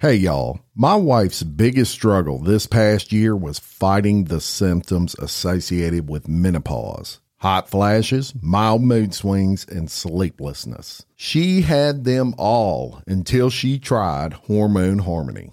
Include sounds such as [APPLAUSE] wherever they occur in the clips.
Hey y'all, my wife's biggest struggle this past year was fighting the symptoms associated with menopause. Hot flashes, mild mood swings, and sleeplessness. She had them all until she tried Hormone Harmony.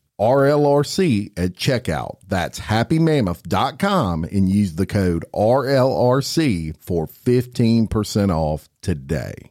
RLRC at checkout. That's happymammoth.com and use the code RLRC for 15% off today.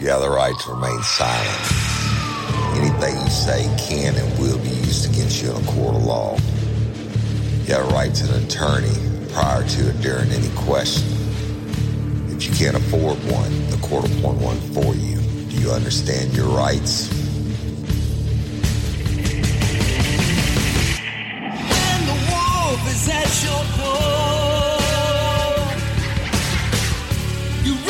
You have the right to remain silent. Anything you say can and will be used against you in a court of law. You have a right to an attorney prior to and during any question. If you can't afford one, the court will appoint one for you. Do you understand your rights? When the wolf is at your door, your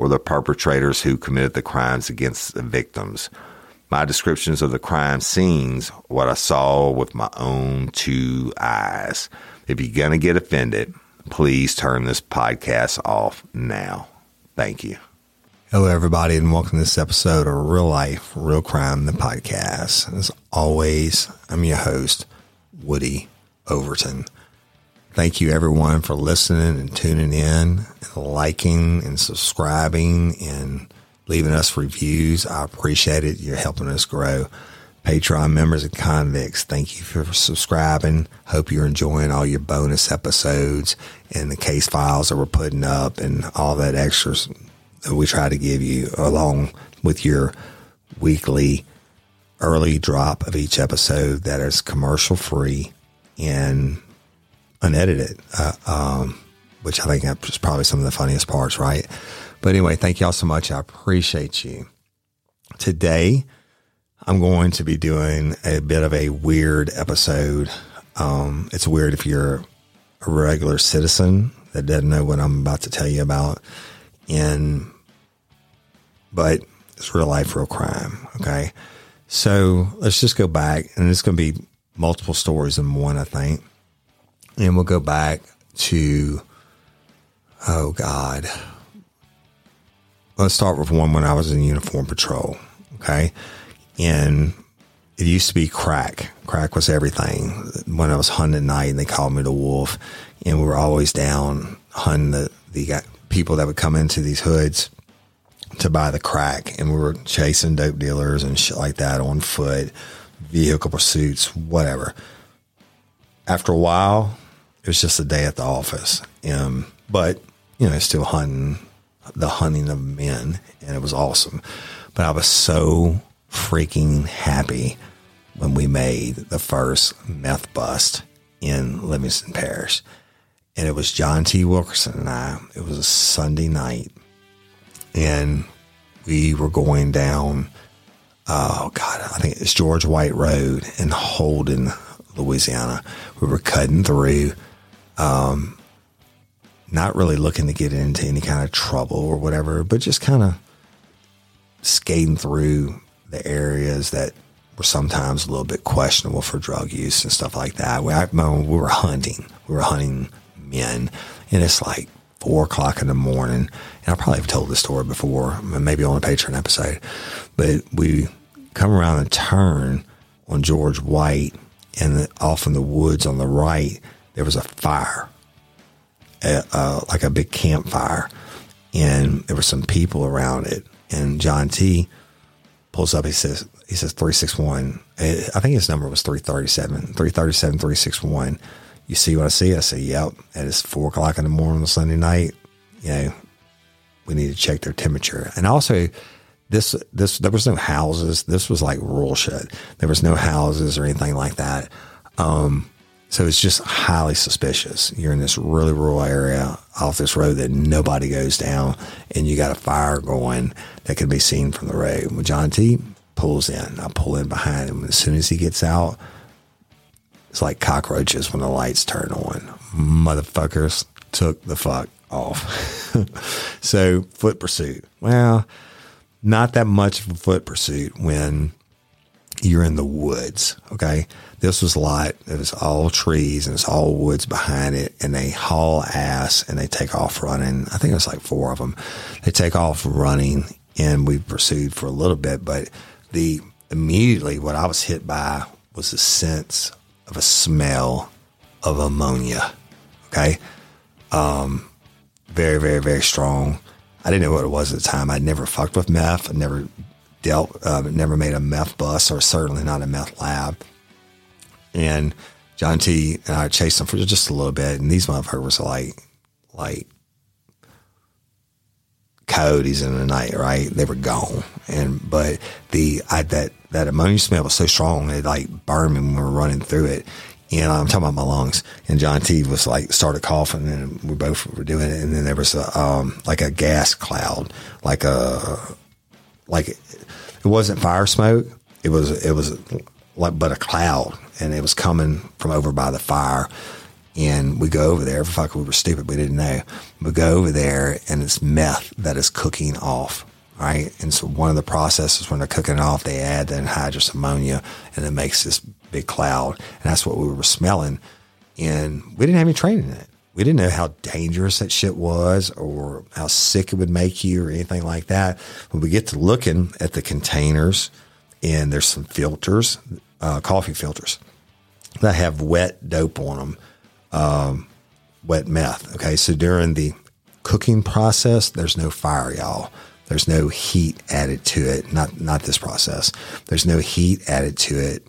or the perpetrators who committed the crimes against the victims. My descriptions of the crime scenes, what I saw with my own two eyes. If you're going to get offended, please turn this podcast off now. Thank you. Hello, everybody, and welcome to this episode of Real Life, Real Crime, the podcast. As always, I'm your host, Woody Overton. Thank you, everyone, for listening and tuning in, and liking and subscribing and leaving us reviews. I appreciate it. You're helping us grow. Patreon members and convicts, thank you for subscribing. Hope you're enjoying all your bonus episodes and the case files that we're putting up and all that extras that we try to give you along with your weekly early drop of each episode that is commercial free and unedited, uh, um, which I think is probably some of the funniest parts, right? But anyway, thank y'all so much. I appreciate you. today I'm going to be doing a bit of a weird episode. Um, it's weird if you're a regular citizen that doesn't know what I'm about to tell you about. And, but it's real life, real crime. Okay. So let's just go back and it's going to be multiple stories in one, I think. And we'll go back to, oh God. Let's start with one when I was in uniform patrol. Okay. And it used to be crack. Crack was everything. When I was hunting at night, and they called me the wolf, and we were always down hunting the the people that would come into these hoods to buy the crack, and we were chasing dope dealers and shit like that on foot, vehicle pursuits, whatever. After a while, it was just a day at the office, um, but you know, still hunting the hunting of men, and it was awesome. But I was so freaking happy when we made the first meth bust in Livingston Parish. And it was John T. Wilkerson and I. It was a Sunday night. And we were going down, oh God, I think it's George White Road in Holden, Louisiana. We were cutting through, um, not really looking to get into any kind of trouble or whatever, but just kind of skating through the areas that were sometimes a little bit questionable for drug use and stuff like that. We, I we were hunting. We were hunting men, and it's like four o'clock in the morning. And I probably have told this story before, maybe on a Patreon episode, but we come around the turn on George White, and off in the woods on the right, there was a fire, uh, like a big campfire, and there were some people around it. And John T pulls up. He says, he says 361. I think his number was 337, 337, 361. You see what I see? I say, yep. And it's four o'clock in the morning on Sunday night. You know, we need to check their temperature. And also, this, this, there was no houses. This was like rural shit. There was no houses or anything like that. Um, so it's just highly suspicious. You're in this really rural area off this road that nobody goes down, and you got a fire going that can be seen from the road. When John T pulls in, I pull in behind him. As soon as he gets out, it's like cockroaches when the lights turn on. Motherfuckers took the fuck off. [LAUGHS] so foot pursuit. Well, not that much of a foot pursuit when you're in the woods. Okay. This was light. It was all trees and it's all woods behind it. And they haul ass and they take off running. I think it was like four of them. They take off running and we pursued for a little bit. But the immediately what I was hit by was the sense of a smell of ammonia. Okay. Um, very, very, very strong. I didn't know what it was at the time. I'd never fucked with meth. I never dealt, uh, never made a meth bus or certainly not a meth lab. And John T and I chased them for just a little bit. And these motherfuckers are like, like coyotes in the night, right? They were gone. And, but the, I, that, that ammonia smell was so strong, it like burned me when we were running through it. And I'm talking about my lungs. And John T was like, started coughing and we both were doing it. And then there was a, um, like a gas cloud, like a, like it, it wasn't fire smoke. It was, it was like, but a cloud and it was coming from over by the fire. And we go over there. Fuck, we were stupid. We didn't know. We go over there and it's meth that is cooking off. Right. And so one of the processes when they're cooking it off, they add the anhydrous ammonia and it makes this big cloud. And that's what we were smelling. And we didn't have any training in it. We didn't know how dangerous that shit was or how sick it would make you or anything like that. When we get to looking at the containers and there's some filters, uh, coffee filters that have wet dope on them, um, wet meth. Okay. So during the cooking process, there's no fire, y'all. There's no heat added to it. Not, not this process. There's no heat added to it.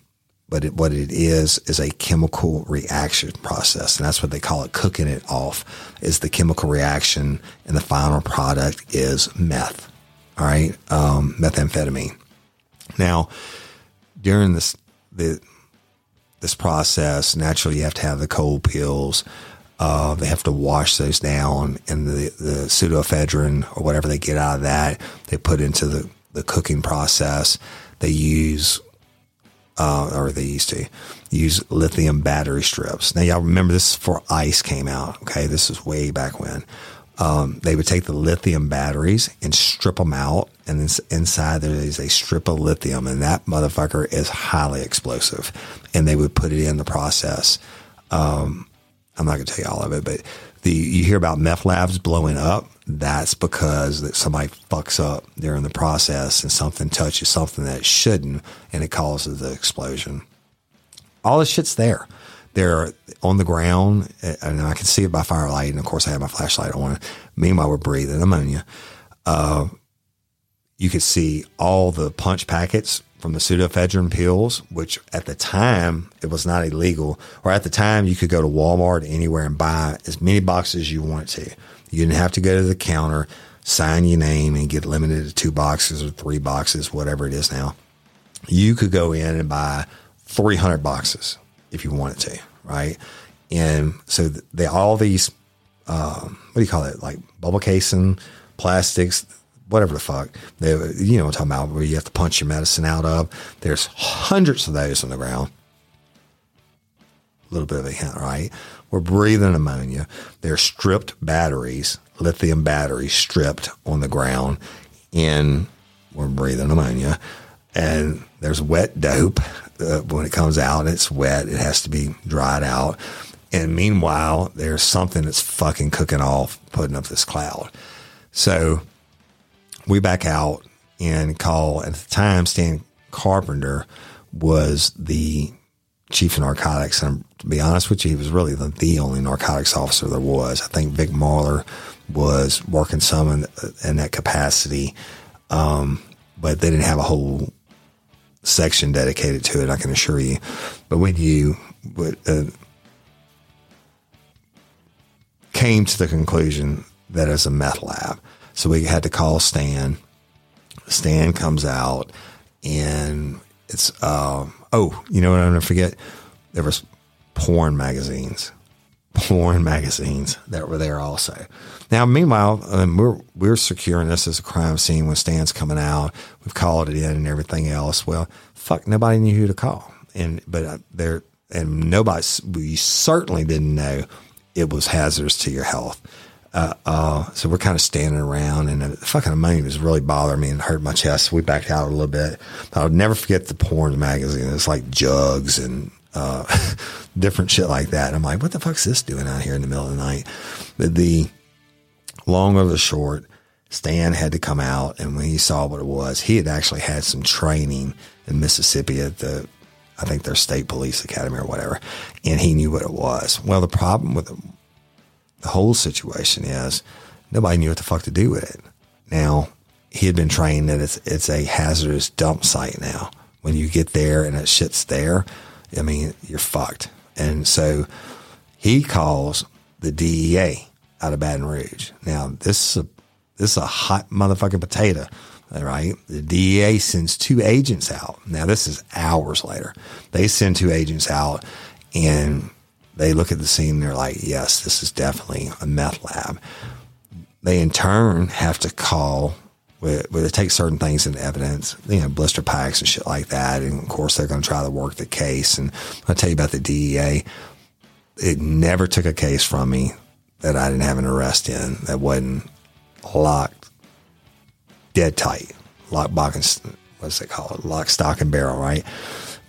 But it, what it is, is a chemical reaction process. And that's what they call it. Cooking it off is the chemical reaction and the final product is meth. All right. Um, methamphetamine. Now, during this, the, this process, naturally you have to have the cold pills. Uh, they have to wash those down and the, the pseudoephedrine or whatever they get out of that, they put into the the cooking process, they use uh, or they used to use lithium battery strips. Now, y'all remember this is before ice came out. Okay. This is way back when. Um, they would take the lithium batteries and strip them out. And inside there is a strip of lithium, and that motherfucker is highly explosive. And they would put it in the process. Um, I'm not going to tell you all of it, but the you hear about meth labs blowing up. That's because that somebody fucks up during the process and something touches something that shouldn't, and it causes the explosion. All this shit's there. They're on the ground, and I can see it by firelight. And of course, I have my flashlight on. Meanwhile, we're breathing ammonia. Uh, you could see all the punch packets from the pseudoephedrine pills, which at the time it was not illegal, or at the time you could go to Walmart anywhere and buy as many boxes as you wanted to. You didn't have to go to the counter, sign your name, and get limited to two boxes or three boxes, whatever it is now. You could go in and buy 300 boxes if you wanted to, right? And so they all these, um, what do you call it? Like bubble casing, plastics, whatever the fuck. They, you know what I'm talking about, where you have to punch your medicine out of. There's hundreds of those on the ground. A little bit of a hint, right? We're breathing ammonia. They're stripped batteries, lithium batteries stripped on the ground, and we're breathing ammonia. And there's wet dope uh, when it comes out. It's wet. It has to be dried out. And meanwhile, there's something that's fucking cooking off, putting up this cloud. So we back out and call at the time Stan Carpenter was the chief of narcotics. And to be honest with you, he was really the, the only narcotics officer there was. I think Vic Marler was working some in, in that capacity. Um, but they didn't have a whole section dedicated to it. I can assure you. But when you uh, came to the conclusion that it's a meth lab, so we had to call Stan. Stan comes out and it's, uh, oh, you know what I'm to forget? There was porn magazines, porn magazines that were there also. Now, meanwhile, um, we're, we're securing this as a crime scene when Stan's coming out. We've called it in and everything else. Well, fuck, nobody knew who to call. And, but uh, there, and nobody, we certainly didn't know it was hazardous to your health. Uh, uh, so we're kind of standing around, and the fucking money was really bothering me and hurt my chest. We backed out a little bit. I'll never forget the porn magazine. It's like jugs and uh, [LAUGHS] different shit like that. And I'm like, what the fuck's this doing out here in the middle of the night? But the long or the short, Stan had to come out, and when he saw what it was, he had actually had some training in Mississippi at the, I think their state police academy or whatever, and he knew what it was. Well, the problem with the whole situation is nobody knew what the fuck to do with it. Now, he had been trained that it's it's a hazardous dump site now. When you get there and it shit's there, I mean, you're fucked. And so he calls the DEA out of Baton Rouge. Now, this is a this is a hot motherfucking potato, right? The DEA sends two agents out. Now, this is hours later. They send two agents out and they look at the scene and they're like, yes, this is definitely a meth lab. They in turn have to call where they take certain things into evidence, you know, blister packs and shit like that. And of course, they're going to try to work the case. And I'll tell you about the DEA. It never took a case from me that I didn't have an arrest in that wasn't locked dead tight, lock, box, and what's it called? Lock, stock, and barrel, right?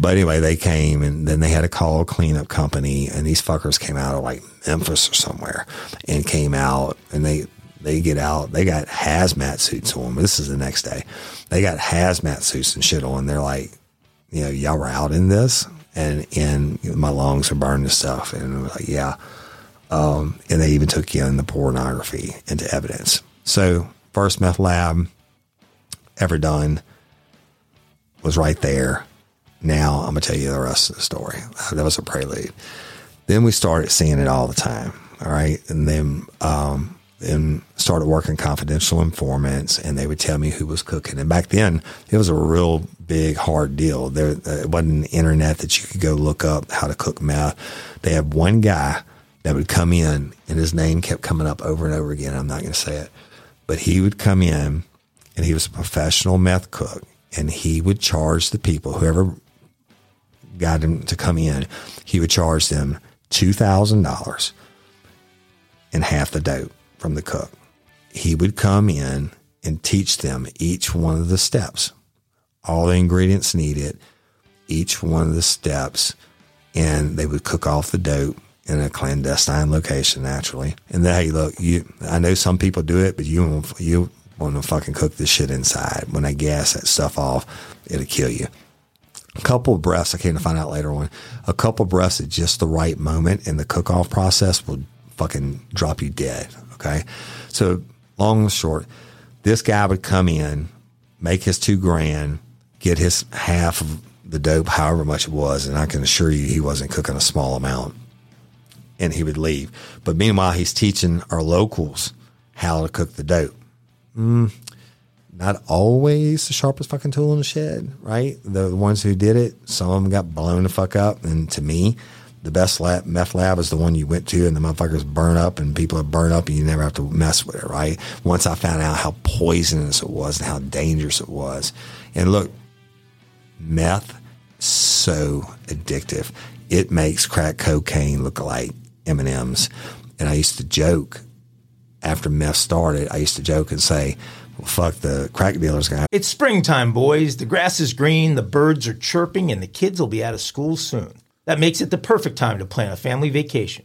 But anyway, they came and then they had to call a cleanup company and these fuckers came out of like Memphis or somewhere and came out and they, they get out. They got hazmat suits on. This is the next day. They got hazmat suits and shit on. They're like, you know, y'all were out in this and, and my lungs are burning and stuff. And like, yeah. Um, and they even took in the pornography into evidence. So first meth lab ever done was right there. Now I'm going to tell you the rest of the story. That was a prelude. Then we started seeing it all the time. All right. And then, um, and started working confidential informants and they would tell me who was cooking. And back then it was a real big, hard deal. There it wasn't internet that you could go look up how to cook meth. They had one guy that would come in and his name kept coming up over and over again. I'm not going to say it, but he would come in and he was a professional meth cook, and he would charge the people, whoever got him to come in, he would charge them two thousand dollars and half the dope from the cook. He would come in and teach them each one of the steps, all the ingredients needed, each one of the steps, and they would cook off the dope in a clandestine location naturally. And then, hey, look, you, I know some people do it, but you you want to fucking cook this shit inside. When I gas that stuff off, it'll kill you. A couple breaths, I came to find out later on, a couple breaths at just the right moment in the cook off process will fucking drop you dead. Okay. So long and short, this guy would come in, make his two grand, get his half of the dope, however much it was. And I can assure you he wasn't cooking a small amount and he would leave. But meanwhile, he's teaching our locals how to cook the dope. Mm, not always the sharpest fucking tool in the shed, right? The, the ones who did it, some of them got blown the fuck up. And to me, the best lab, meth lab is the one you went to and the motherfuckers burn up and people are burned up and you never have to mess with it, right? Once I found out how poisonous it was and how dangerous it was. And look, meth, so addictive. It makes crack cocaine look like M&Ms. And I used to joke after meth started, I used to joke and say, well, fuck the crack dealers guy. It's springtime, boys. The grass is green, the birds are chirping, and the kids will be out of school soon. That makes it the perfect time to plan a family vacation.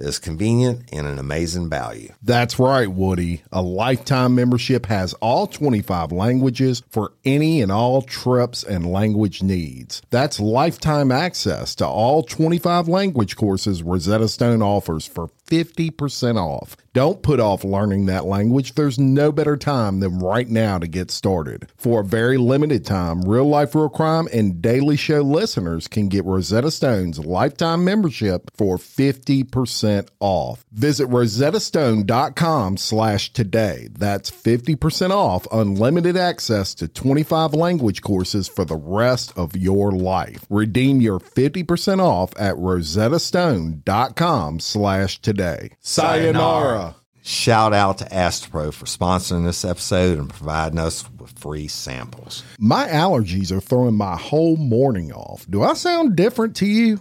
is convenient and an amazing value. That's right, Woody. A lifetime membership has all 25 languages for any and all trips and language needs. That's lifetime access to all 25 language courses Rosetta Stone offers for 50% off. Don't put off learning that language. There's no better time than right now to get started. For a very limited time, Real Life Real Crime and Daily Show listeners can get Rosetta Stone's lifetime membership for 50% off. Visit rosettastone.com slash today. That's 50% off unlimited access to 25 language courses for the rest of your life. Redeem your 50% off at rosettastone.com slash today. Sayonara. Shout out to Astepro for sponsoring this episode and providing us with free samples. My allergies are throwing my whole morning off. Do I sound different to you?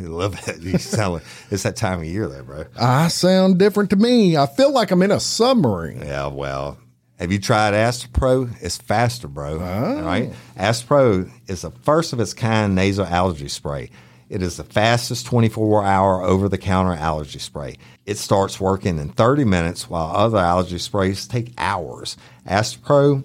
[LAUGHS] I love it. You sound like it's that time of year, though, bro. I sound different to me. I feel like I'm in a submarine. Yeah, well, have you tried Astepro? It's faster, bro. All right. Astepro is the first of its kind nasal allergy spray. It is the fastest 24 hour over the counter allergy spray. It starts working in 30 minutes while other allergy sprays take hours. Astepro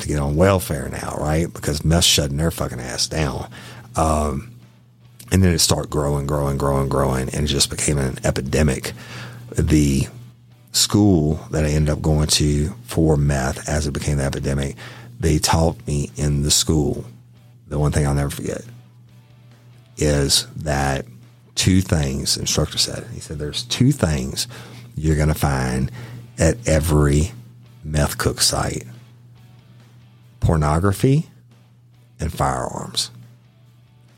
to get on welfare now, right? Because mess shutting their fucking ass down. Um, and then it started growing, growing, growing, growing, and it just became an epidemic. The school that I ended up going to for meth as it became the epidemic, they taught me in the school, the one thing I'll never forget is that two things, the instructor said, he said, there's two things you're going to find at every meth cook site pornography and firearms.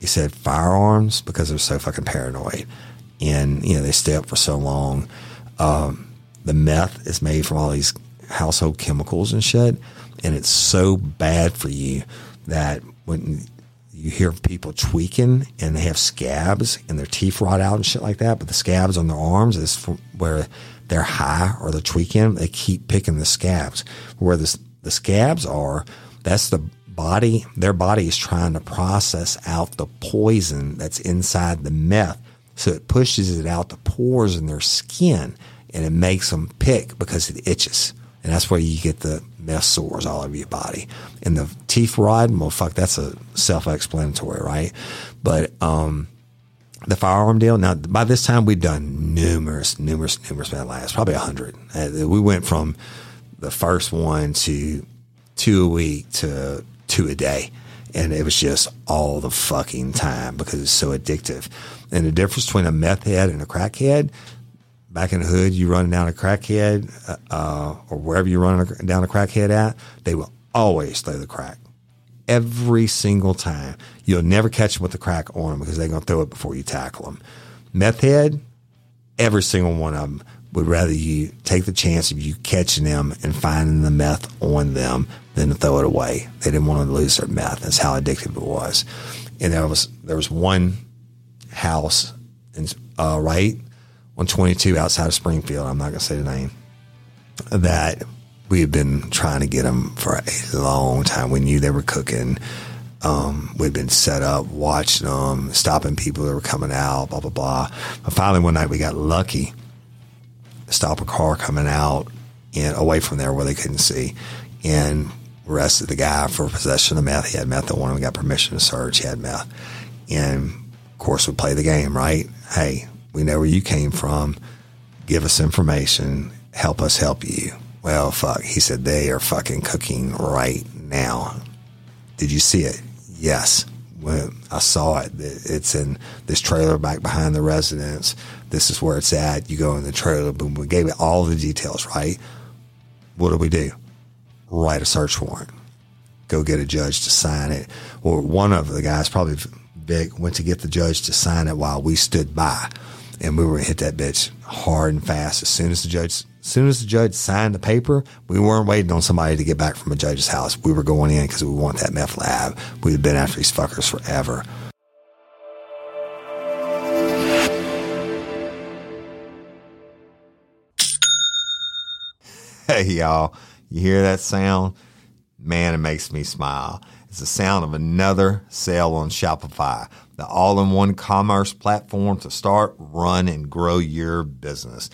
He said firearms because they're so fucking paranoid and, you know, they stay up for so long. Um, the meth is made from all these household chemicals and shit. And it's so bad for you that when you hear people tweaking and they have scabs and their teeth rot out and shit like that, but the scabs on their arms is where they're high or they're tweaking, they keep picking the scabs. Where the, the scabs are, that's the body, their body is trying to process out the poison that's inside the meth. So it pushes it out the pores in their skin and it makes them pick because it itches. And that's where you get the meth sores all over your body. And the teeth rot, well, fuck, that's a self-explanatory, right? But, um, the firearm deal. Now, by this time, we've done numerous, numerous, numerous meth labs, probably a hundred. Uh, we went from the first one to two a week to two a day. And it was just all the fucking time because it's so addictive. And the difference between a meth head and a crackhead, back in the hood, you running down a crackhead, uh, uh, or wherever you're running down a crackhead at, they will always throw the crack. Every single time. You'll never catch them with the crack on them because they're going to throw it before you tackle them. Meth head, every single one of them would rather you take the chance of you catching them and finding the meth on them than to throw it away. They didn't want to lose their meth. That's how addictive it was. And there was there was one house in, uh, right on 22 outside of Springfield. I'm not going to say the name. That we had been trying to get them for a long time. We knew they were cooking. Um, we'd been set up, watching them, stopping people that were coming out, blah blah blah. But finally, one night we got lucky. Stop a car coming out and away from there where they couldn't see, and arrested the guy for possession of meth. He had meth on one We got permission to search. He had meth, and of course we play the game, right? Hey, we know where you came from. Give us information. Help us help you. Well, fuck. He said they are fucking cooking right now. Did you see it? Yes. I saw it. It's in this trailer back behind the residence. This is where it's at. You go in the trailer. Boom. We gave it all the details, right? What do we do? Write a search warrant. Go get a judge to sign it. Or one of the guys, probably Vic, went to get the judge to sign it while we stood by. And we were gonna hit that bitch hard and fast. As soon as the judge as soon as the judge signed the paper, we weren't waiting on somebody to get back from a judge's house. We were going in because we want that meth lab. We'd have been after these fuckers forever. Hey, y'all. You hear that sound? Man, it makes me smile. It's the sound of another sale on Shopify, the all in one commerce platform to start, run, and grow your business.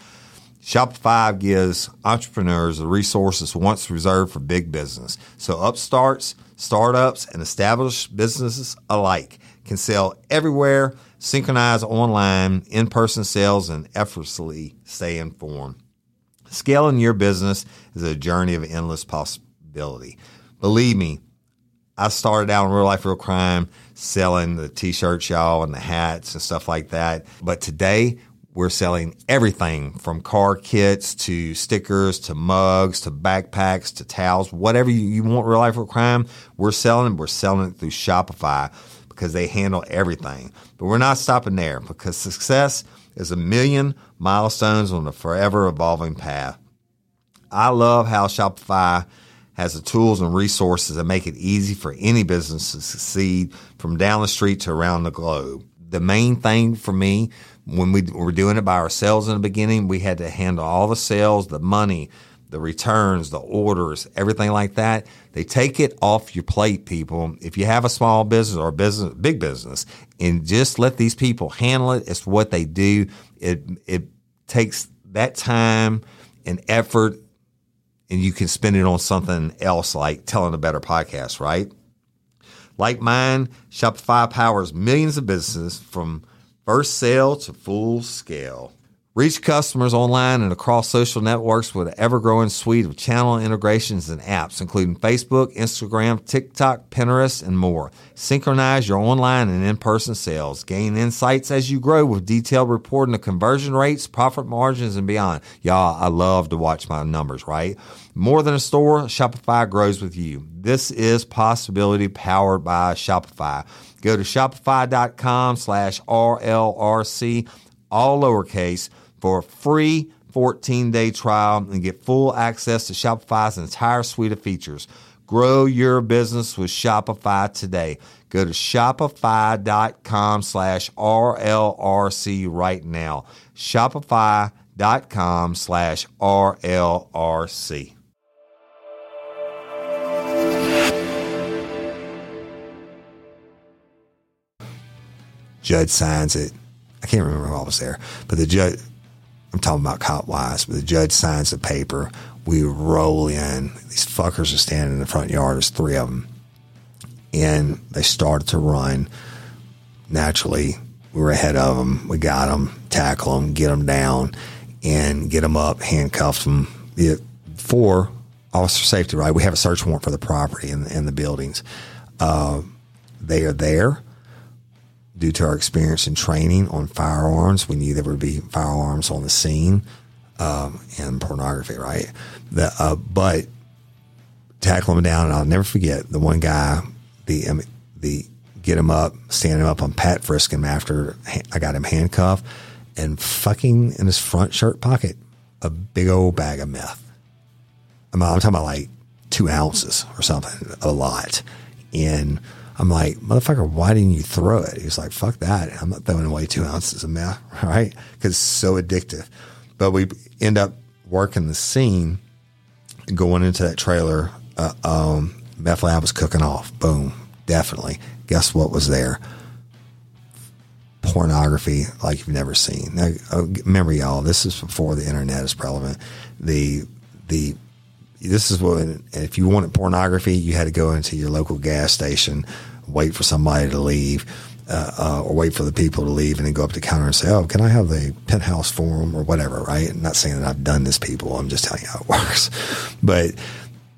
Shopify gives entrepreneurs the resources once reserved for big business. So upstarts, startups, and established businesses alike can sell everywhere, synchronize online, in person sales, and effortlessly stay informed. Scaling your business is a journey of endless possibility. Believe me, I started out in real life, real crime, selling the t-shirts, y'all, and the hats and stuff like that. But today, we're selling everything from car kits to stickers to mugs to backpacks to towels, whatever you, you want real life, real crime. We're selling. We're selling it through Shopify because they handle everything. But we're not stopping there because success is a million milestones on a forever evolving path. I love how Shopify has the tools and resources that make it easy for any business to succeed from down the street to around the globe. The main thing for me when we were doing it by ourselves in the beginning, we had to handle all the sales, the money, the returns, the orders, everything like that. They take it off your plate, people. If you have a small business or a business, big business, and just let these people handle it. It's what they do. It it takes that time and effort, and you can spend it on something else like telling a better podcast, right? Like mine, Shopify powers millions of businesses from first sale to full scale. Reach customers online and across social networks with an ever growing suite of channel integrations and apps, including Facebook, Instagram, TikTok, Pinterest, and more. Synchronize your online and in person sales. Gain insights as you grow with detailed reporting of conversion rates, profit margins, and beyond. Y'all, I love to watch my numbers, right? More than a store, Shopify grows with you. This is possibility powered by Shopify. Go to shopify.com slash RLRC, all lowercase for a free 14 day trial and get full access to Shopify's entire suite of features. Grow your business with Shopify today. Go to shopify.com slash RLRC right now. Shopify.com slash RLRC. Judge signs it. I can't remember who I was there, but the judge, I'm talking about cop wise, but the judge signs the paper. We roll in. These fuckers are standing in the front yard. There's three of them. And they started to run. Naturally, we were ahead of them. We got them, tackle them, get them down, and get them up, handcuff them. The, for officer safety, right? We have a search warrant for the property and, and the buildings. Uh, they are there due to our experience and training on firearms, we knew there would be firearms on the scene um, and pornography, right? The, uh, but tackle him down, and I'll never forget the one guy, the the get him up, stand him up on pat frisk him after I got him handcuffed, and fucking in his front shirt pocket a big old bag of meth. I'm, I'm talking about like two ounces or something, a lot, and I'm like, motherfucker, why didn't you throw it? He's like, fuck that. I'm not throwing away two ounces of meth, [LAUGHS] right? Because it's so addictive. But we end up working the scene, going into that trailer. Uh, um, meth lab was cooking off. Boom, definitely. Guess what was there? Pornography like you've never seen. Now, uh, remember, y'all, this is before the internet is prevalent. The the this is what if you wanted pornography, you had to go into your local gas station, wait for somebody to leave, uh, uh, or wait for the people to leave, and then go up to the counter and say, "Oh, can I have the Penthouse Forum or whatever?" Right? I'm not saying that I've done this, people. I'm just telling you how it [LAUGHS] works. But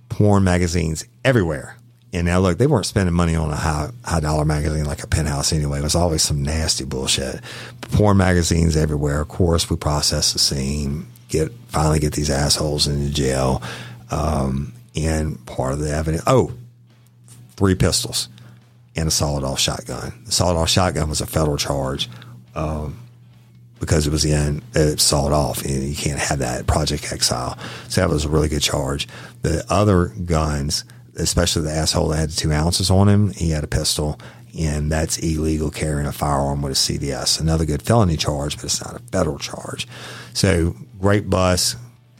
porn magazines everywhere. And now look, they weren't spending money on a high high dollar magazine like a penthouse anyway. It was always some nasty bullshit. Porn magazines everywhere. Of course, we process the scene, get finally get these assholes into jail. Um, and part of the evidence, oh, three pistols and a solid off shotgun. The solid off shotgun was a federal charge um, because it was in it solid off, and you can't have that Project Exile. So that was a really good charge. The other guns, especially the asshole that had two ounces on him, he had a pistol. And that's illegal carrying a firearm with a CDS. Another good felony charge, but it's not a federal charge. So great bus.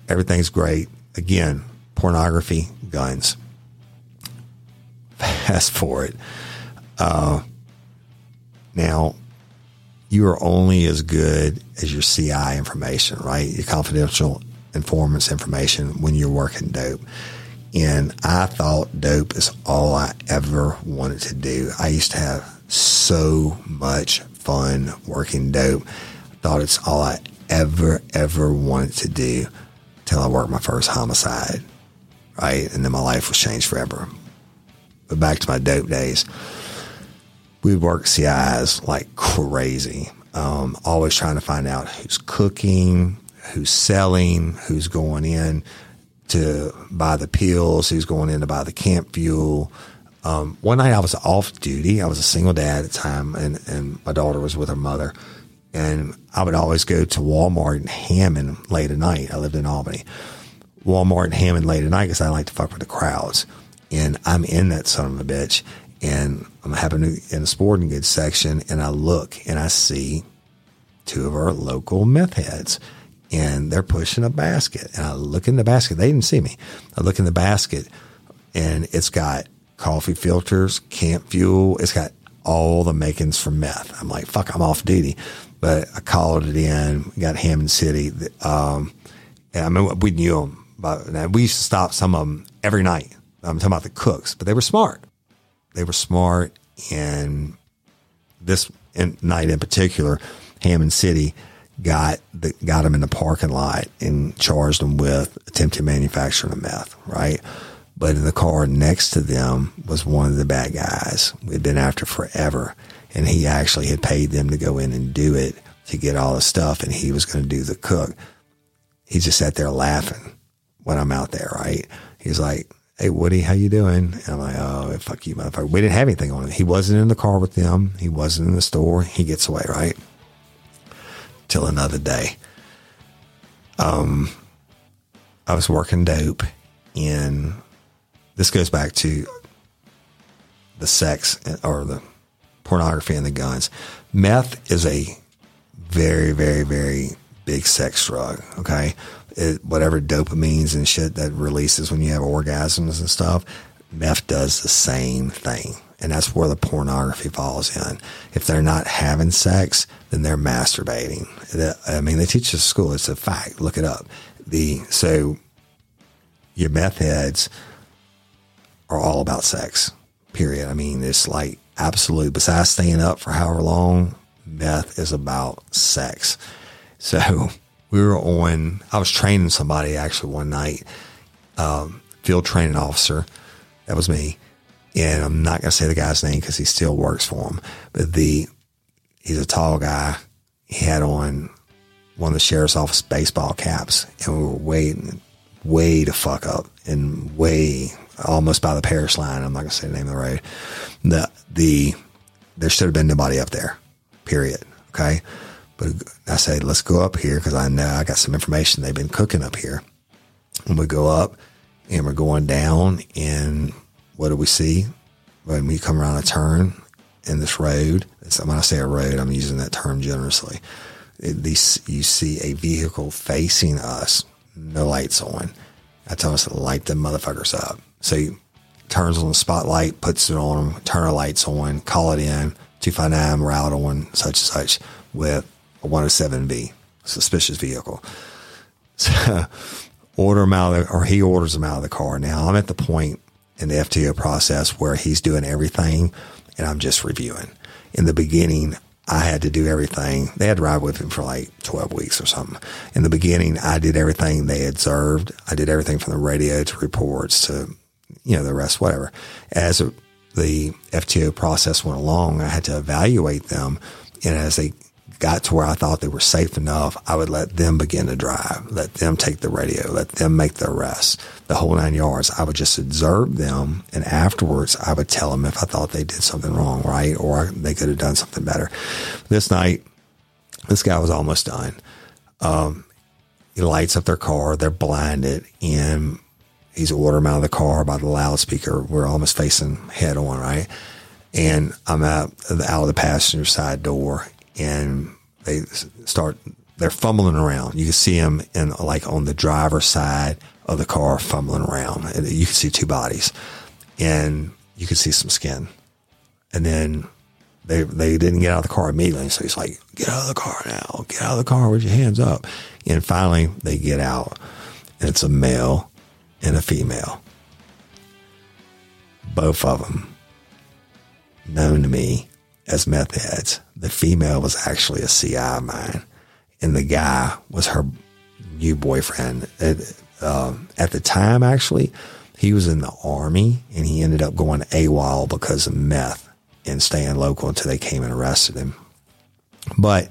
Everything's great. Again, pornography, guns. Fast forward. Uh, now, you are only as good as your CI information, right? Your confidential informants information when you're working dope. And I thought dope is all I ever wanted to do. I used to have so much fun working dope. I thought it's all I ever, ever wanted to do till I worked my first homicide right? And then my life was changed forever. But back to my dope days, we worked CIs like crazy, um, always trying to find out who's cooking, who's selling, who's going in to buy the pills, who's going in to buy the camp fuel. Um, one night I was off duty. I was a single dad at the time, and, and my daughter was with her mother. And I would always go to Walmart in Hammond late at night. I lived in Albany Walmart and Hammond late at night because I like to fuck with the crowds. And I'm in that son of a bitch. And I'm happening in the sporting goods section and I look and I see two of our local meth heads and they're pushing a basket. And I look in the basket. They didn't see me. I look in the basket and it's got coffee filters, camp fuel. It's got all the makings for meth. I'm like, fuck, I'm off duty. But I called it in, got Hammond City. Um, and I mean, we knew them, but we used to stop some of them every night. I'm talking about the cooks, but they were smart. They were smart. And this night in particular, Hammond City got the, got them in the parking lot and charged them with attempted manufacturing of meth, right? But in the car next to them was one of the bad guys we'd been after forever. And he actually had paid them to go in and do it to get all the stuff. And he was going to do the cook. He just sat there laughing when I'm out there, right? He's like, Hey, Woody, how you doing? And I'm like, Oh, fuck you, motherfucker. We didn't have anything on him. He wasn't in the car with them. He wasn't in the store. He gets away, right? Till another day. Um, I was working dope and this goes back to the sex or the pornography and the guns. Meth is a very, very, very big sex drug. Okay. It, whatever dopamines and shit that releases when you have orgasms and stuff, meth does the same thing. And that's where the pornography falls in. If they're not having sex, then they're masturbating. I mean, they teach at school. It's a fact. Look it up. The, so your meth heads, are all about sex. Period. I mean, it's like absolute. Besides staying up for however long, meth is about sex. So [LAUGHS] we were on. I was training somebody actually one night, um, field training officer. That was me, and I'm not going to say the guy's name because he still works for him. But the he's a tall guy. He had on one of the sheriff's office baseball caps, and we were waiting, way to fuck up, and way almost by the parish line. I'm not to say the name of the road. The, the, there should have been nobody up there, period. Okay. But I said, let's go up here because I know I got some information they've been cooking up here. And we go up and we're going down and what do we see? When we come around a turn in this road, when I say a road, I'm using that term generously. At least you see a vehicle facing us, no lights on. I tell us to light them motherfuckers up. So he turns on the spotlight, puts it on, them, turn our lights on, call it in, 259 route on such and such with a 107B, suspicious vehicle. So [LAUGHS] order him out of the, or he orders him out of the car. Now I'm at the point in the FTO process where he's doing everything and I'm just reviewing. In the beginning, I had to do everything. They had to ride with him for like 12 weeks or something. In the beginning, I did everything they observed. I did everything from the radio to reports to you know, the rest, whatever. As the FTO process went along, I had to evaluate them. And as they got to where I thought they were safe enough, I would let them begin to drive, let them take the radio, let them make the arrest, the whole nine yards. I would just observe them. And afterwards, I would tell them if I thought they did something wrong, right? Or they could have done something better. This night, this guy was almost done. Um, he lights up their car. They're blinded. And he's ordering them out of the car by the loudspeaker. We're almost facing head on, right? And I'm out, out of the passenger side door and they start, they're fumbling around. You can see them in like on the driver's side of the car fumbling around. And you can see two bodies and you can see some skin. And then they, they didn't get out of the car immediately. So he's like, get out of the car now, get out of the car with your hands up. And finally they get out and it's a male and a female. Both of them known to me as meth heads. The female was actually a CI of mine, and the guy was her new boyfriend. At, um, at the time, actually, he was in the army and he ended up going AWOL because of meth and staying local until they came and arrested him. But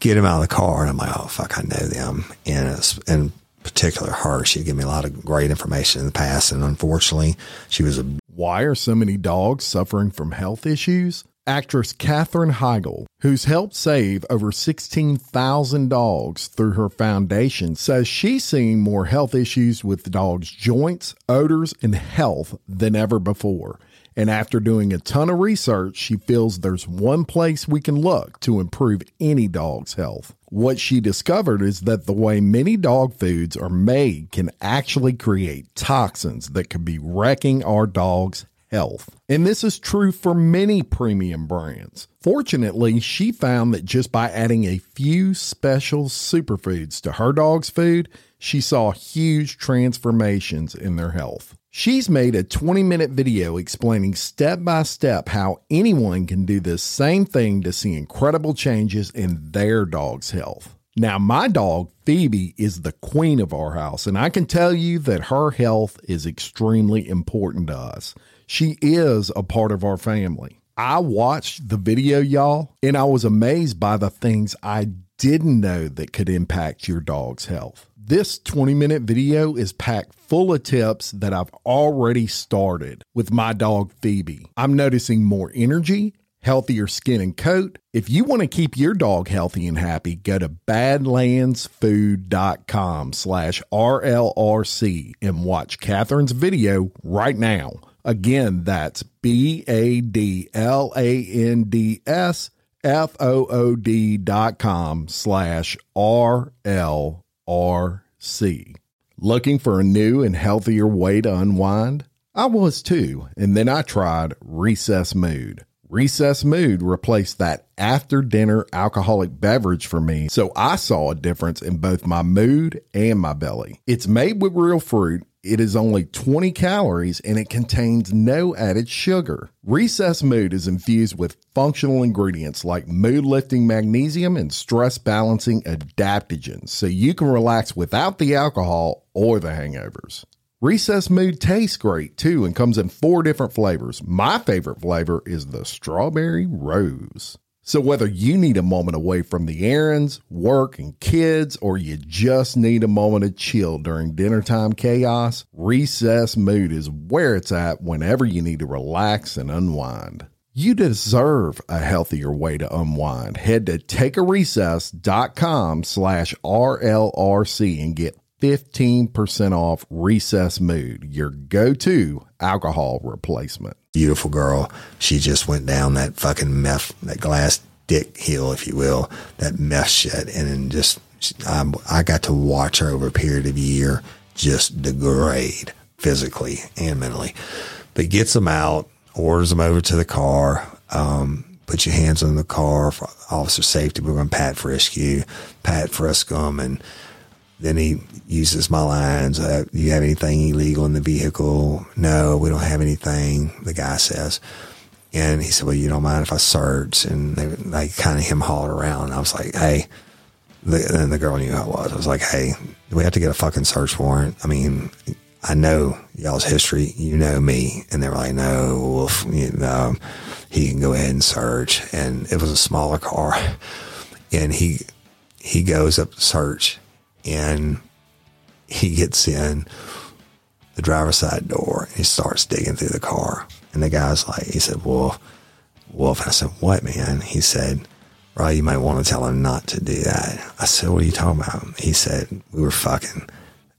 get him out of the car, and I'm like, oh fuck, I know them, and in particular her. She gave me a lot of great information in the past, and unfortunately, she was a. Why are so many dogs suffering from health issues? Actress Katherine Heigl, who's helped save over 16,000 dogs through her foundation, says she's seeing more health issues with dogs' joints, odors, and health than ever before. And after doing a ton of research, she feels there's one place we can look to improve any dog's health. What she discovered is that the way many dog foods are made can actually create toxins that could be wrecking our dog's health. And this is true for many premium brands. Fortunately, she found that just by adding a few special superfoods to her dog's food, she saw huge transformations in their health. She's made a 20 minute video explaining step by step how anyone can do this same thing to see incredible changes in their dog's health. Now, my dog, Phoebe, is the queen of our house, and I can tell you that her health is extremely important to us. She is a part of our family. I watched the video, y'all, and I was amazed by the things I didn't know that could impact your dog's health. This 20 minute video is packed full of tips that I've already started with my dog Phoebe. I'm noticing more energy, healthier skin and coat. If you want to keep your dog healthy and happy, go to badlandsfood.com slash RLRC and watch Katherine's video right now. Again, that's B A D L A N D S F O O D dot com slash R L R C. Looking for a new and healthier way to unwind? I was too, and then I tried Recess Mood. Recess Mood replaced that after dinner alcoholic beverage for me, so I saw a difference in both my mood and my belly. It's made with real fruit. It is only 20 calories and it contains no added sugar. Recess Mood is infused with functional ingredients like mood lifting magnesium and stress balancing adaptogens so you can relax without the alcohol or the hangovers. Recess Mood tastes great too and comes in four different flavors. My favorite flavor is the strawberry rose. So, whether you need a moment away from the errands, work, and kids, or you just need a moment of chill during dinner time chaos, Recess Mood is where it's at whenever you need to relax and unwind. You deserve a healthier way to unwind. Head to takearecess.com slash RLRC and get 15% off Recess Mood, your go to alcohol replacement. Beautiful girl. She just went down that fucking meth, that glass dick hill, if you will, that meth shit. And then just, I, I got to watch her over a period of a year just degrade physically and mentally. But gets them out, orders them over to the car, um, put your hands on the car for officer safety. We're going to pat frisk you, pat frisk them. And then he uses my lines. Uh, do you have anything illegal in the vehicle? No, we don't have anything. The guy says, and he said, well, you don't mind if I search? And they, kind of him hauled around. I was like, hey, the, and the girl knew who I was. I was like, hey, we have to get a fucking search warrant? I mean, I know y'all's history. You know me. And they were like, no, Wolf, you know, he can go ahead and search. And it was a smaller car. [LAUGHS] And he, he goes up to search and he gets in the driver's side door and he starts digging through the car. And the guy's like, he said, Wolf, Wolf. I said, what, man? He said, right, you might want to tell him not to do that. I said, what are you talking about? He said, we were fucking.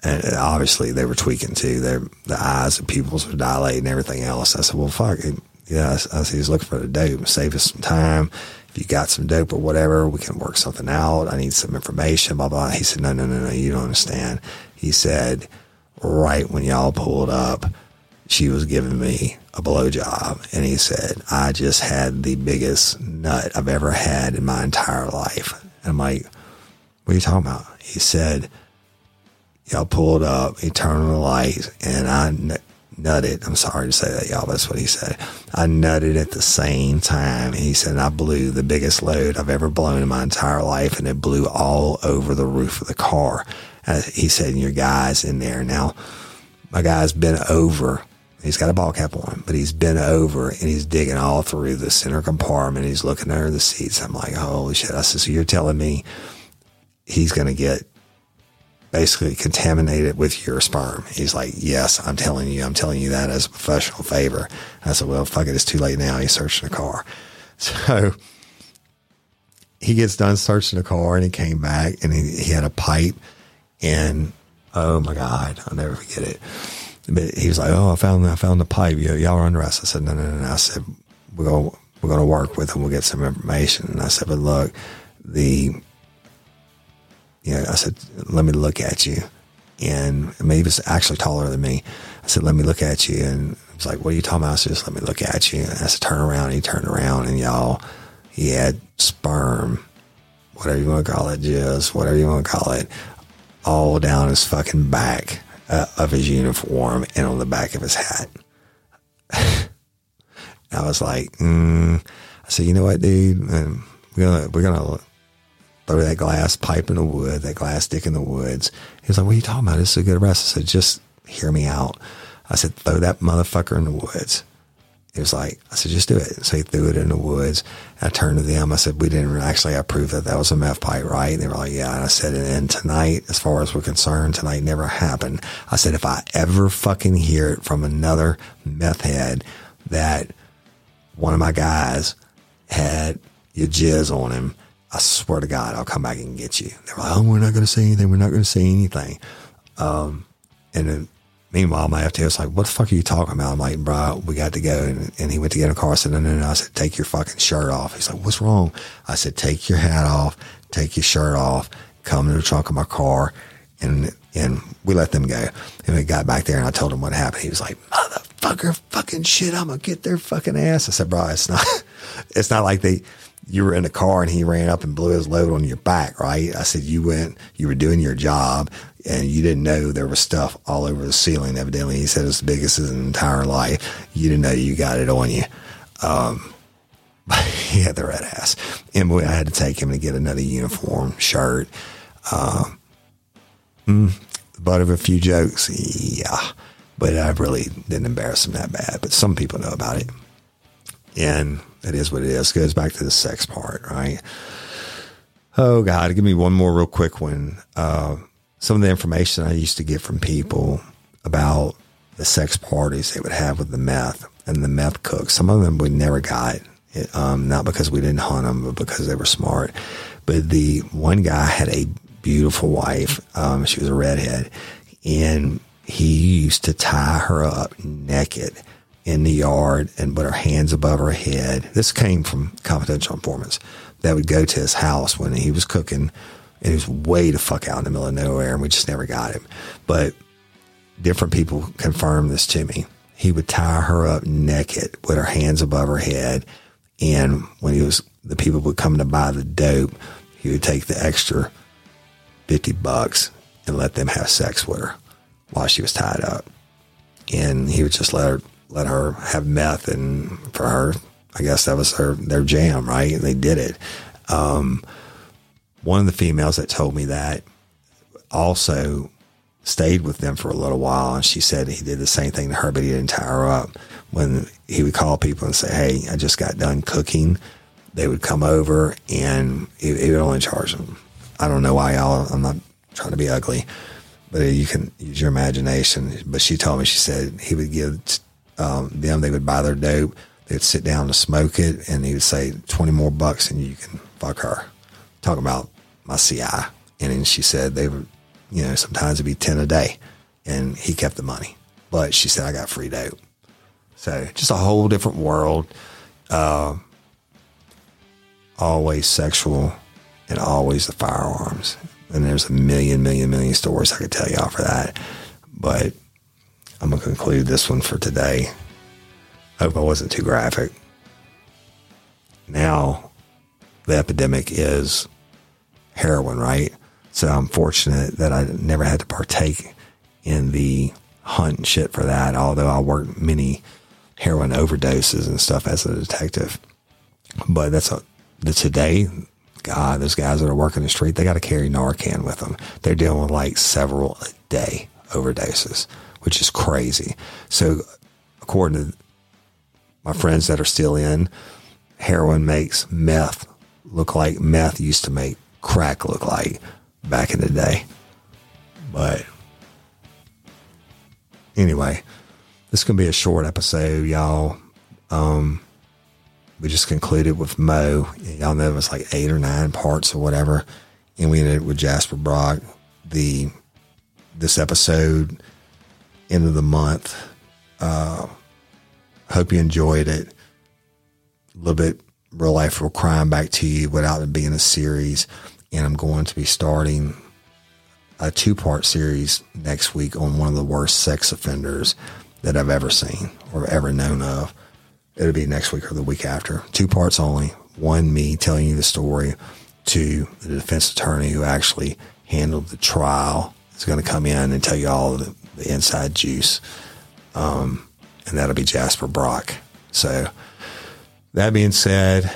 And obviously they were tweaking too. Their, the eyes and pupils were dilated and everything else. I said, well, fuck it. Yeah, I said, he's looking for the dope. Save us some time. If you got some dope or whatever, we can work something out. I need some information, blah, blah. He said, no, no, no, no, you don't understand. He said, right when y'all pulled up, she was giving me a blowjob. And he said, I just had the biggest nut I've ever had in my entire life. And I'm like, what are you talking about? He said, y'all pulled up, he turned on the lights, and I nutted. I'm sorry to say that, y'all, that's what he said. I nutted at the same time. He said, I blew the biggest load I've ever blown in my entire life, and it blew all over the roof of the car. Uh, he said, and your guy's in there. Now, my guy's been over. He's got a ball cap on, but he's been over and he's digging all through the center compartment. He's looking under the seats. I'm like, holy shit. I said, so you're telling me he's going to get basically contaminated with your sperm. He's like, yes, I'm telling you, I'm telling you that as a professional favor. I said, well, fuck it, it's too late now. He's searching the car. [LAUGHS] So he gets done searching the car and he came back and he, he had a pipe and oh my God, I'll never forget it. But he was like, Oh, I found, I found the pipe. Y'all are under arrest. I said, no, no, no, no. I said, we're going, we're going to work with him. We'll get some information. And I said, but look, the, you know, I said, let me look at you. And mean, was actually taller than me. I said, let me look at you. And he was like, what are you talking about? I said, just let me look at you. And I said, turn around. And he turned around and y'all, he had sperm, whatever you want to call it, jizz, whatever you want to call it, all down his fucking back uh, of his uniform and on the back of his hat. [LAUGHS] I was like, mm. I said, you know what, dude? Um, we're gonna we're gonna throw that glass pipe in the wood, that glass stick in the woods. He was like, what are you talking about? This is a good arrest. I said, just hear me out. I said, throw that motherfucker in the woods. He was like, I said, just do it. So he threw it in the woods. I turned to them. I said, we didn't actually approve that that was a meth pipe, right? And they were like, yeah. And I said, and then tonight, as far as we're concerned, tonight never happened. I said, if I ever fucking hear it from another meth head that one of my guys had your jizz on him, I swear to God, I'll come back and get you. They were like, oh, we're not going to say anything. We're not going to say anything. Um, and then meanwhile, my FT was like, what the fuck are you talking about? I'm like, bro, we got to go. And, and he went to get in a car. I said, no, no, no. I said, take your fucking shirt off. He's like, what's wrong? I said, take your hat off, take your shirt off, come to the trunk of my car. And, and we let them go. And we got back there and I told him what happened. He was like, motherfucker, fucking shit. I'm going to get their fucking ass. I said, bro, it's not, [LAUGHS] it's not like they, you were in the car and he ran up and blew his load on your back, right? I said, you went, you were doing your job and you didn't know there was stuff all over the ceiling. Evidently, he said it's the biggest in his entire life. You didn't know you got it on you. Um, [LAUGHS] he had the red ass. And we, I had to take him to get another uniform, shirt. Um, mm, butt of a few jokes. Yeah. But I really didn't embarrass him that bad. But some people know about it. And it is what it is. Goes back to the sex part, right? Oh God, give me one more real quick one. Uh, some of the information I used to get from people about the sex parties they would have with the meth and the meth cooks. Some of them we never got, um, not because we didn't hunt them, but because they were smart. But the one guy had a beautiful wife. Um, she was a redhead, and he used to tie her up naked in the yard and put her hands above her head. This came from confidential informants that would go to his house when he was cooking and he was way the fuck out in the middle of nowhere and we just never got him. But different people confirmed this to me. He would tie her up naked with her hands above her head. And when he was, the people would come to buy the dope, he would take the extra 50 bucks and let them have sex with her while she was tied up. And he would just let her, let her have meth. And for her, I guess that was her, their jam, right? They did it. Um, one of the females that told me that also stayed with them for a little while. And she said he did the same thing to her, but he didn't tie her up. When he would call people and say, Hey, I just got done cooking, they would come over and he, he would only charge them. I don't know why y'all, I'm not trying to be ugly, but you can use your imagination. But she told me, she said he would give um, them, they would buy their dope, they'd sit down to smoke it, and he would say, 20 more bucks and you can fuck her. Talking about my CI. And then she said they would, you know, sometimes it'd be 10 a day and he kept the money. But she said, I got free dope. So just a whole different world. Uh, always sexual and always the firearms. And there's a million, million, million stories I could tell y'all for that. But I'm going to conclude this one for today. I Hope I wasn't too graphic. Now, the epidemic is heroin, right? So I'm fortunate that I never had to partake in the hunt and shit for that, although I worked many heroin overdoses and stuff as a detective. But that's a, the today, God, those guys that are working the street, they got to carry Narcan with them. They're dealing with like several a day overdoses, which is crazy. So according to my friends that are still in, heroin makes meth look like meth used to make crack look like back in the day. But anyway, this can be a short episode, y'all. Um, we just concluded with Mo. Y'all know it was like eight or nine parts or whatever, and we ended with Jasper Brock. The this episode, end of the month. Uh, hope you enjoyed it. A little bit real life, real crime back to you without it being a series. And I'm going to be starting a two part series next week on one of the worst sex offenders that I've ever seen or ever known of. It'll be next week or the week after. Two parts only. One, me telling you the story. Two, the defense attorney who actually handled the trial is going to come in and tell you all the, the inside juice. Um, and that'll be Jasper Brock. So, that being said,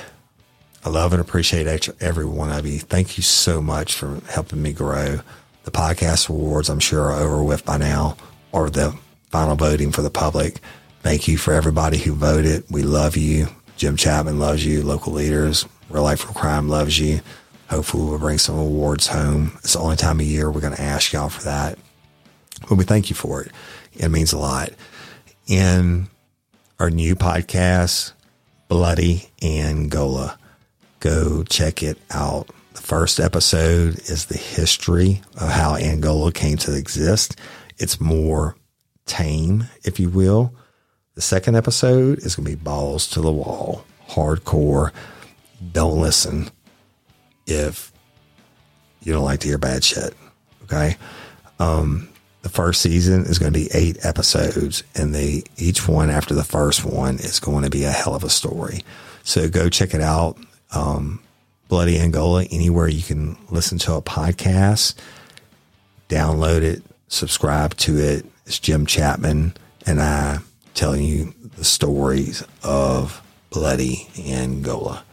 I love and appreciate every one of you. Thank you so much for helping me grow. The podcast awards, I'm sure, are over with by now, or the final voting for the public. Thank you for everybody who voted. We love you. Jim Chapman loves you. Local leaders, Real Life for Crime loves you. Hopefully, we'll bring some awards home. It's the only time of year we're going to ask y'all for that. But we thank you for it. It means a lot. In our new podcast, Bloody Angola, go check it out. The first episode is the history of how Angola came to exist. It's more tame, if you will. The second episode is going to be balls to the wall, hardcore. Don't listen if you don't like to hear bad shit. Okay. Um, the first season is going to be eight episodes, and they each one after the first one is going to be a hell of a story. So go check it out. Um, Bloody Angola, anywhere you can listen to a podcast, download it, subscribe to it. It's Jim Chapman and I telling you the stories of Bloody Angola.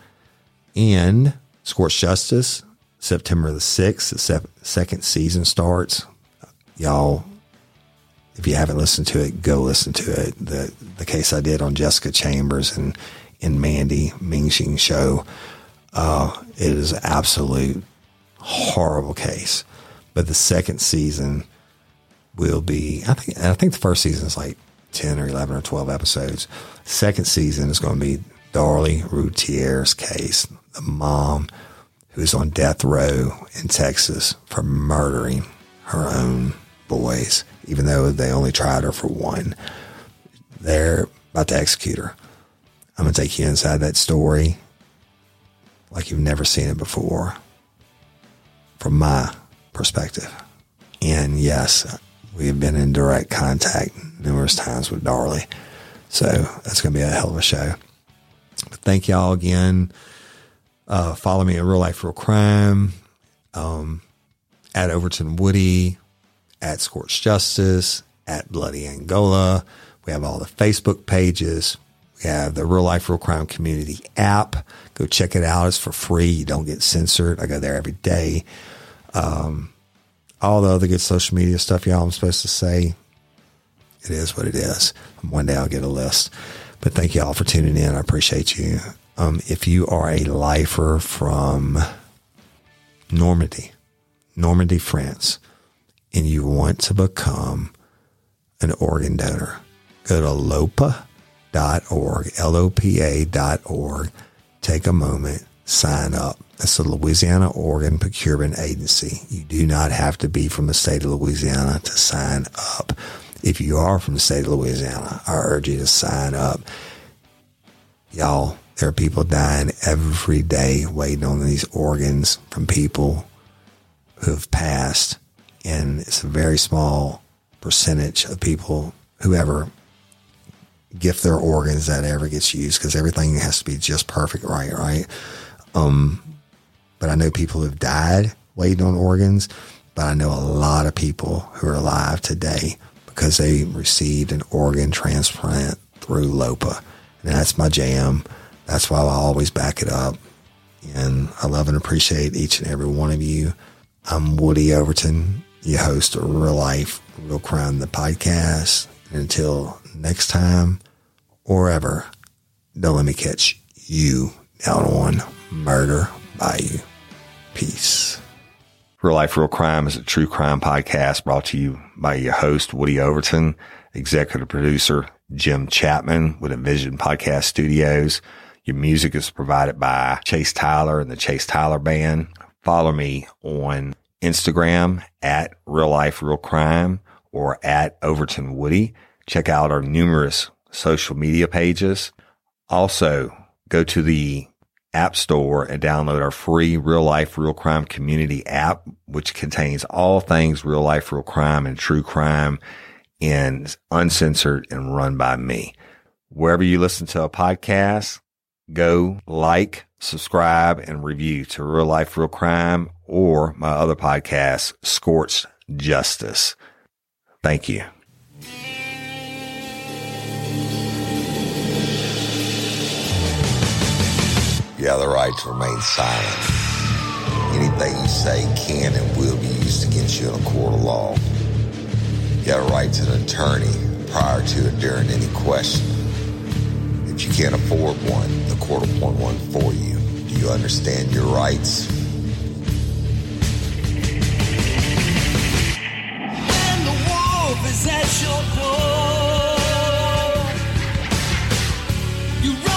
And Scorched Justice, September the 6th, the se- second season starts. Y'all, if you haven't listened to it, go listen to it. The the case I did on Jessica Chambers and in Mandy Mingxing show uh, it is an absolute horrible case. But the second season will be, I think, I think the first season is like 10 or 11 or 12 episodes. Second season is going to be Darlie Routier's case, the mom who's on death row in Texas for murdering her own boys, even though they only tried her for one. They're about to execute her. I'm going to take you inside that story like you've never seen it before from my perspective. And yes, we have been in direct contact numerous times with Darlie. So that's going to be a hell of a show. But thank y'all again. Uh, follow me at Real Life Real Crime, um, at Overton Woody, at Scorched Justice, at Bloody Angola. We have all the Facebook pages. We have the Real Life Real Crime Community app. Go check it out. It's for free. You don't get censored. I go there every day. Um, all the other good social media stuff, y'all, I'm supposed to say, it is what it is. One day I'll get a list. But thank you all for tuning in. I appreciate you. Um, if you are a lifer from Normandy, Normandy, France, and you want to become an organ donor, go to lopa.org, L-O-P-A dot org take a moment, sign up. That's the Louisiana Organ Procurement Agency. You do not have to be from the state of Louisiana to sign up. If you are from the state of Louisiana, I urge you to sign up. Y'all, there are people dying every day waiting on these organs from people who have passed. And it's a very small percentage of people who ever gift their organs that ever gets used because everything has to be just perfect, right? Right. Um, but I know people who've died waiting on organs, but I know a lot of people who are alive today because they received an organ transplant through LOPA. And that's my jam. That's why I always back it up. And I love and appreciate each and every one of you. I'm Woody Overton, your host Real Life, Real Crime, the podcast. Until next time or ever, don't let me catch you down on Murder Bayou. Peace. Real Life, Real Crime is a true crime podcast brought to you by your host, Woody Overton, executive producer, Jim Chapman with Envision Podcast Studios. Your music is provided by Chase Tyler and the Chase Tyler Band. Follow me on Instagram at Real Life Real Crime or at Overton Woody. Check out our numerous social media pages. Also, go to the App Store and download our free Real Life Real Crime Community app, which contains all things real life, real crime and true crime and uncensored and run by me. Wherever you listen to a podcast, go like, subscribe, and review to Real Life Real Crime or my other podcast, Scorched Justice. Thank you. You have the right to remain silent. Anything you say can and will be used against you in a court of law. You have a right to an attorney prior to and during any question. If you can't afford one, the court will appoint one for you. Do you understand your rights? At your door. Your running's